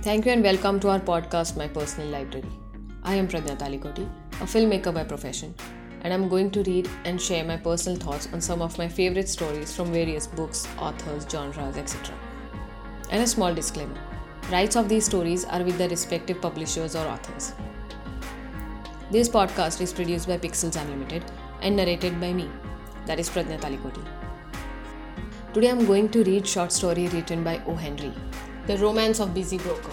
Thank you and welcome to our podcast, My Personal Library. I am Pradnya Talikoti, a filmmaker by profession, and I'm going to read and share my personal thoughts on some of my favorite stories from various books, authors, genres, etc. And a small disclaimer rights of these stories are with the respective publishers or authors. This podcast is produced by Pixels Unlimited and narrated by me, that is Pradnya Talikoti. Today I'm going to read short story written by O. Henry, The Romance of Busy Broker.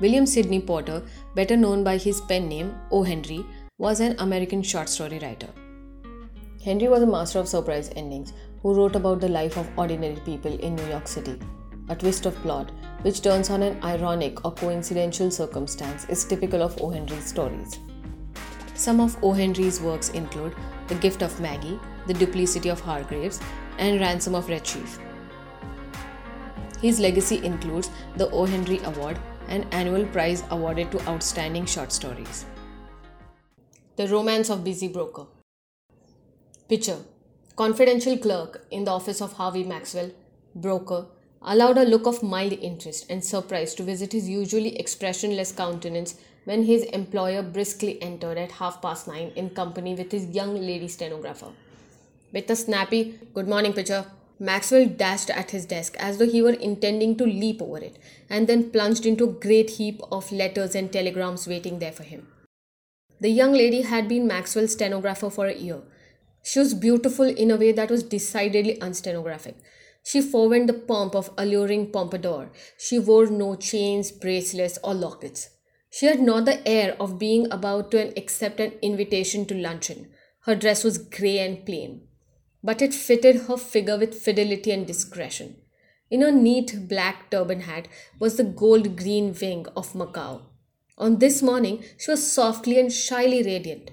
William Sidney Porter, better known by his pen name O. Henry, was an American short story writer. Henry was a master of surprise endings who wrote about the life of ordinary people in New York City. A twist of plot, which turns on an ironic or coincidental circumstance, is typical of O. Henry's stories. Some of O. Henry's works include The Gift of Maggie, The Duplicity of Hargraves, and Ransom of Red Chief. His legacy includes the O. Henry Award, an annual prize awarded to outstanding short stories. The Romance of Busy Broker. Pitcher, Confidential clerk in the office of Harvey Maxwell, broker, allowed a look of mild interest and surprise to visit his usually expressionless countenance when his employer briskly entered at half past nine in company with his young lady stenographer. With a snappy, Good morning, pitcher, Maxwell dashed at his desk as though he were intending to leap over it, and then plunged into a great heap of letters and telegrams waiting there for him. The young lady had been Maxwell's stenographer for a year. She was beautiful in a way that was decidedly unstenographic. She forewent the pomp of alluring pompadour. She wore no chains, bracelets, or lockets. She had not the air of being about to accept an invitation to luncheon. Her dress was grey and plain but it fitted her figure with fidelity and discretion. In her neat black turban hat was the gold green wing of macaw. On this morning, she was softly and shyly radiant.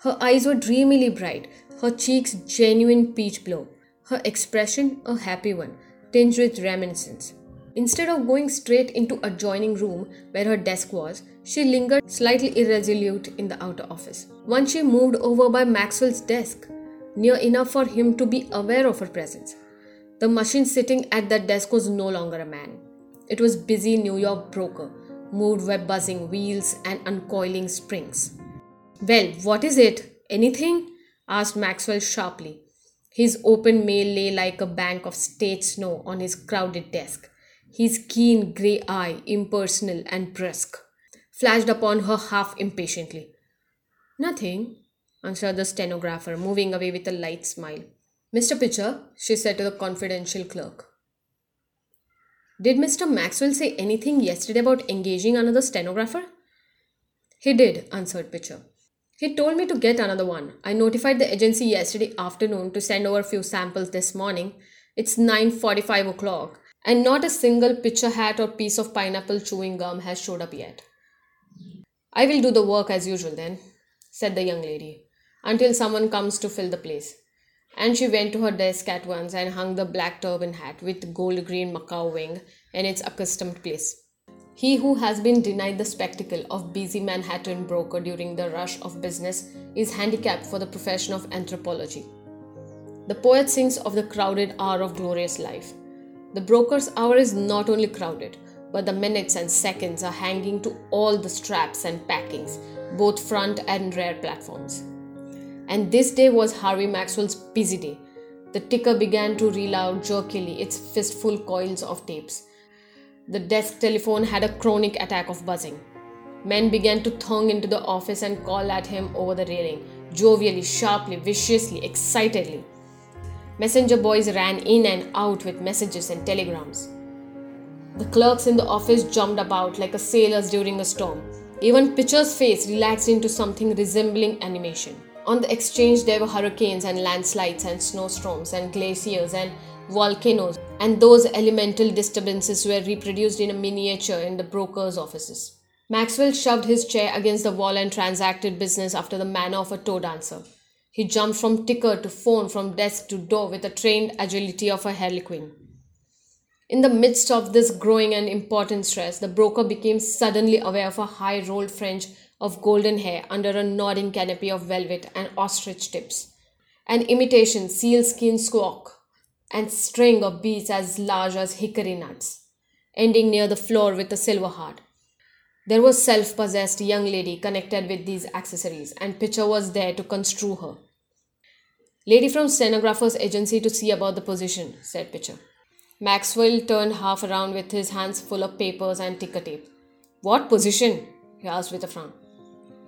Her eyes were dreamily bright, her cheeks genuine peach blow, her expression a happy one, tinged with reminiscence. Instead of going straight into adjoining room where her desk was, she lingered slightly irresolute in the outer office. Once she moved over by Maxwell's desk, near enough for him to be aware of her presence. The machine sitting at that desk was no longer a man. It was busy New York broker, moved by buzzing wheels and uncoiling springs. Well, what is it? Anything? asked Maxwell sharply. His open mail lay like a bank of state snow on his crowded desk. His keen grey eye, impersonal and brusque, flashed upon her half impatiently. Nothing, answered the stenographer, moving away with a light smile. Mr. Pitcher, she said to the confidential clerk. Did Mr. Maxwell say anything yesterday about engaging another stenographer? He did, answered Pitcher. He told me to get another one. I notified the agency yesterday afternoon to send over a few samples this morning. It's 9:45 o'clock, and not a single pitcher hat or piece of pineapple chewing gum has showed up yet. I will do the work as usual then, said the young lady until someone comes to fill the place. And she went to her desk at once and hung the black turban hat with gold green macaw wing in its accustomed place. He who has been denied the spectacle of busy Manhattan broker during the rush of business is handicapped for the profession of anthropology. The poet sings of the crowded hour of glorious life. The broker's hour is not only crowded, but the minutes and seconds are hanging to all the straps and packings, both front and rear platforms and this day was Harvey Maxwell's busy day. The ticker began to reel out jerkily its fistful coils of tapes. The desk telephone had a chronic attack of buzzing. Men began to thong into the office and call at him over the railing, jovially, sharply, viciously, excitedly. Messenger boys ran in and out with messages and telegrams. The clerks in the office jumped about like sailors during a storm. Even Pitcher's face relaxed into something resembling animation. On the exchange, there were hurricanes and landslides and snowstorms and glaciers and volcanoes, and those elemental disturbances were reproduced in a miniature in the broker's offices. Maxwell shoved his chair against the wall and transacted business after the manner of a toe dancer. He jumped from ticker to phone, from desk to door with the trained agility of a harlequin. In the midst of this growing and important stress, the broker became suddenly aware of a high rolled fringe of golden hair under a nodding canopy of velvet and ostrich tips, an imitation sealskin squawk, and string of beads as large as hickory nuts. ending near the floor with a silver heart. There was self-possessed young lady connected with these accessories, and Pitcher was there to construe her. Lady from stenographer's agency to see about the position, said Pitcher. Maxwell turned half around with his hands full of papers and ticker tape. What position? he asked with a frown.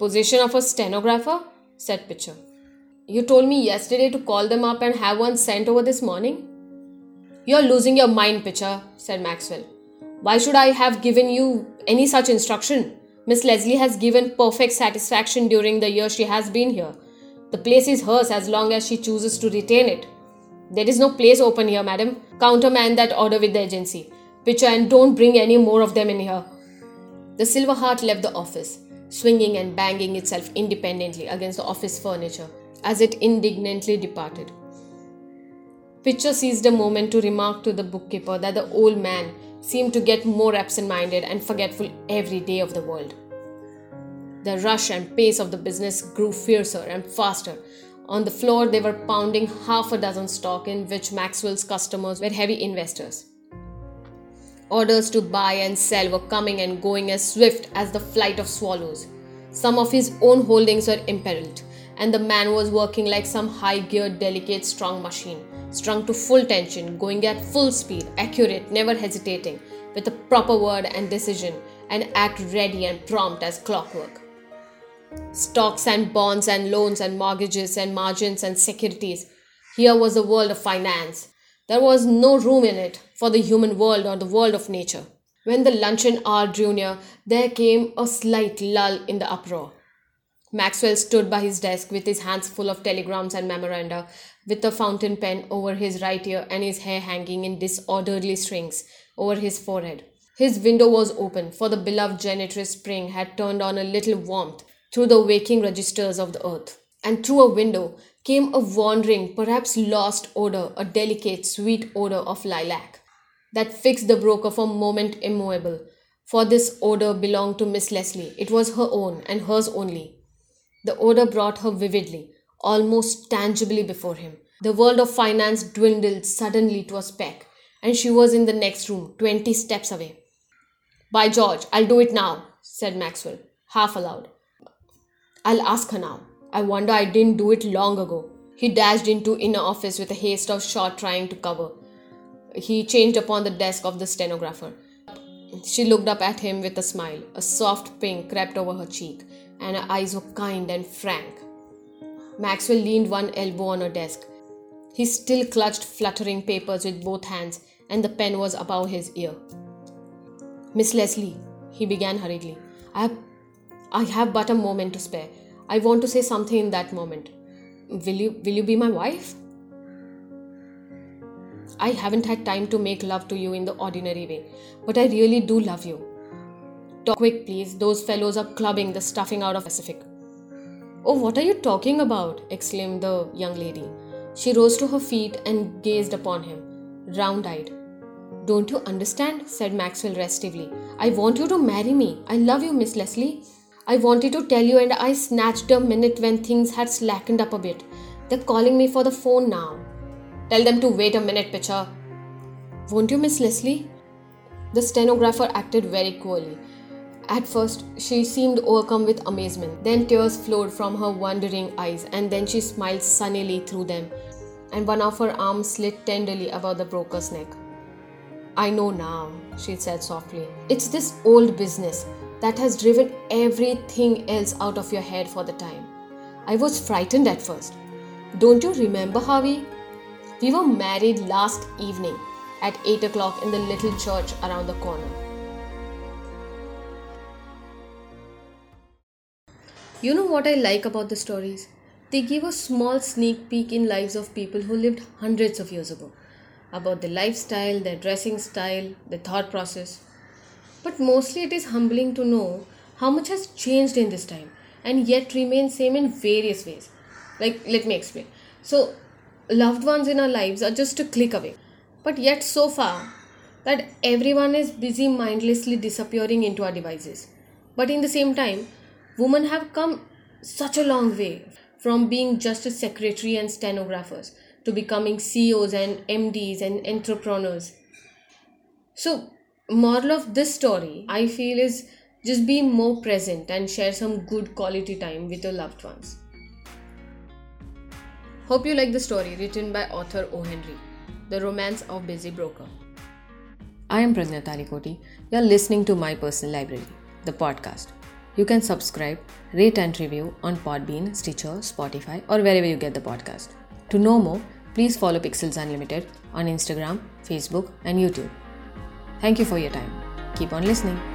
Position of a stenographer? said Pitcher. You told me yesterday to call them up and have one sent over this morning? You're losing your mind, Pitcher, said Maxwell. Why should I have given you any such instruction? Miss Leslie has given perfect satisfaction during the year she has been here. The place is hers as long as she chooses to retain it. There is no place open here, madam. Countermand that order with the agency. Pitcher and don't bring any more of them in here. The Silver Heart left the office, swinging and banging itself independently against the office furniture as it indignantly departed. Pitcher seized a moment to remark to the bookkeeper that the old man seemed to get more absent minded and forgetful every day of the world. The rush and pace of the business grew fiercer and faster. On the floor, they were pounding half a dozen stock in which Maxwell's customers were heavy investors. Orders to buy and sell were coming and going as swift as the flight of swallows. Some of his own holdings were imperiled, and the man was working like some high geared, delicate, strong machine, strung to full tension, going at full speed, accurate, never hesitating, with a proper word and decision, and act ready and prompt as clockwork. Stocks and bonds and loans and mortgages and margins and securities. Here was the world of finance. There was no room in it for the human world or the world of nature. When the luncheon hour drew near, there came a slight lull in the uproar. Maxwell stood by his desk with his hands full of telegrams and memoranda, with a fountain pen over his right ear and his hair hanging in disorderly strings over his forehead. His window was open, for the beloved janitress spring had turned on a little warmth through the waking registers of the earth. And through a window came a wandering, perhaps lost odor, a delicate, sweet odor of lilac, that fixed the broker for a moment immovable. For this odor belonged to Miss Leslie. It was her own, and hers only. The odor brought her vividly, almost tangibly before him. The world of finance dwindled suddenly to a speck, and she was in the next room, twenty steps away. By George, I'll do it now, said Maxwell, half aloud. I'll ask her now. I wonder I didn't do it long ago. He dashed into inner office with a haste of shot trying to cover. He changed upon the desk of the stenographer. She looked up at him with a smile. A soft pink crept over her cheek and her eyes were kind and frank. Maxwell leaned one elbow on her desk. He still clutched fluttering papers with both hands, and the pen was above his ear. Miss Leslie, he began hurriedly, I have, I have but a moment to spare. I want to say something in that moment. Will you, will you be my wife? I haven't had time to make love to you in the ordinary way, but I really do love you. Talk quick, please. Those fellows are clubbing the stuffing out of Pacific. Oh, what are you talking about? exclaimed the young lady. She rose to her feet and gazed upon him, round eyed. Don't you understand? said Maxwell restively. I want you to marry me. I love you, Miss Leslie. I wanted to tell you, and I snatched a minute when things had slackened up a bit. They're calling me for the phone now. Tell them to wait a minute, Pitcher. Won't you, Miss Leslie? The stenographer acted very coolly. At first, she seemed overcome with amazement. Then tears flowed from her wondering eyes, and then she smiled sunnily through them, and one of her arms slid tenderly about the broker's neck. I know now, she said softly. It's this old business that has driven everything else out of your head for the time. I was frightened at first. Don't you remember, Harvey? We were married last evening at 8 o'clock in the little church around the corner. You know what I like about the stories? They give a small sneak peek in lives of people who lived hundreds of years ago. About their lifestyle, their dressing style, their thought process. But mostly it is humbling to know how much has changed in this time and yet remains same in various ways. Like let me explain. So loved ones in our lives are just a click away. But yet so far that everyone is busy mindlessly disappearing into our devices. But in the same time, women have come such a long way from being just a secretary and stenographers to becoming CEOs and MDs and entrepreneurs. So, moral of this story, I feel, is just be more present and share some good quality time with your loved ones. Hope you like the story written by author O. Henry, The Romance of Busy Broker. I am Pradnya Talikoti. You are listening to My Personal Library, the podcast. You can subscribe, rate, and review on Podbean, Stitcher, Spotify, or wherever you get the podcast. To know more, please follow Pixels Unlimited on Instagram, Facebook, and YouTube. Thank you for your time. Keep on listening.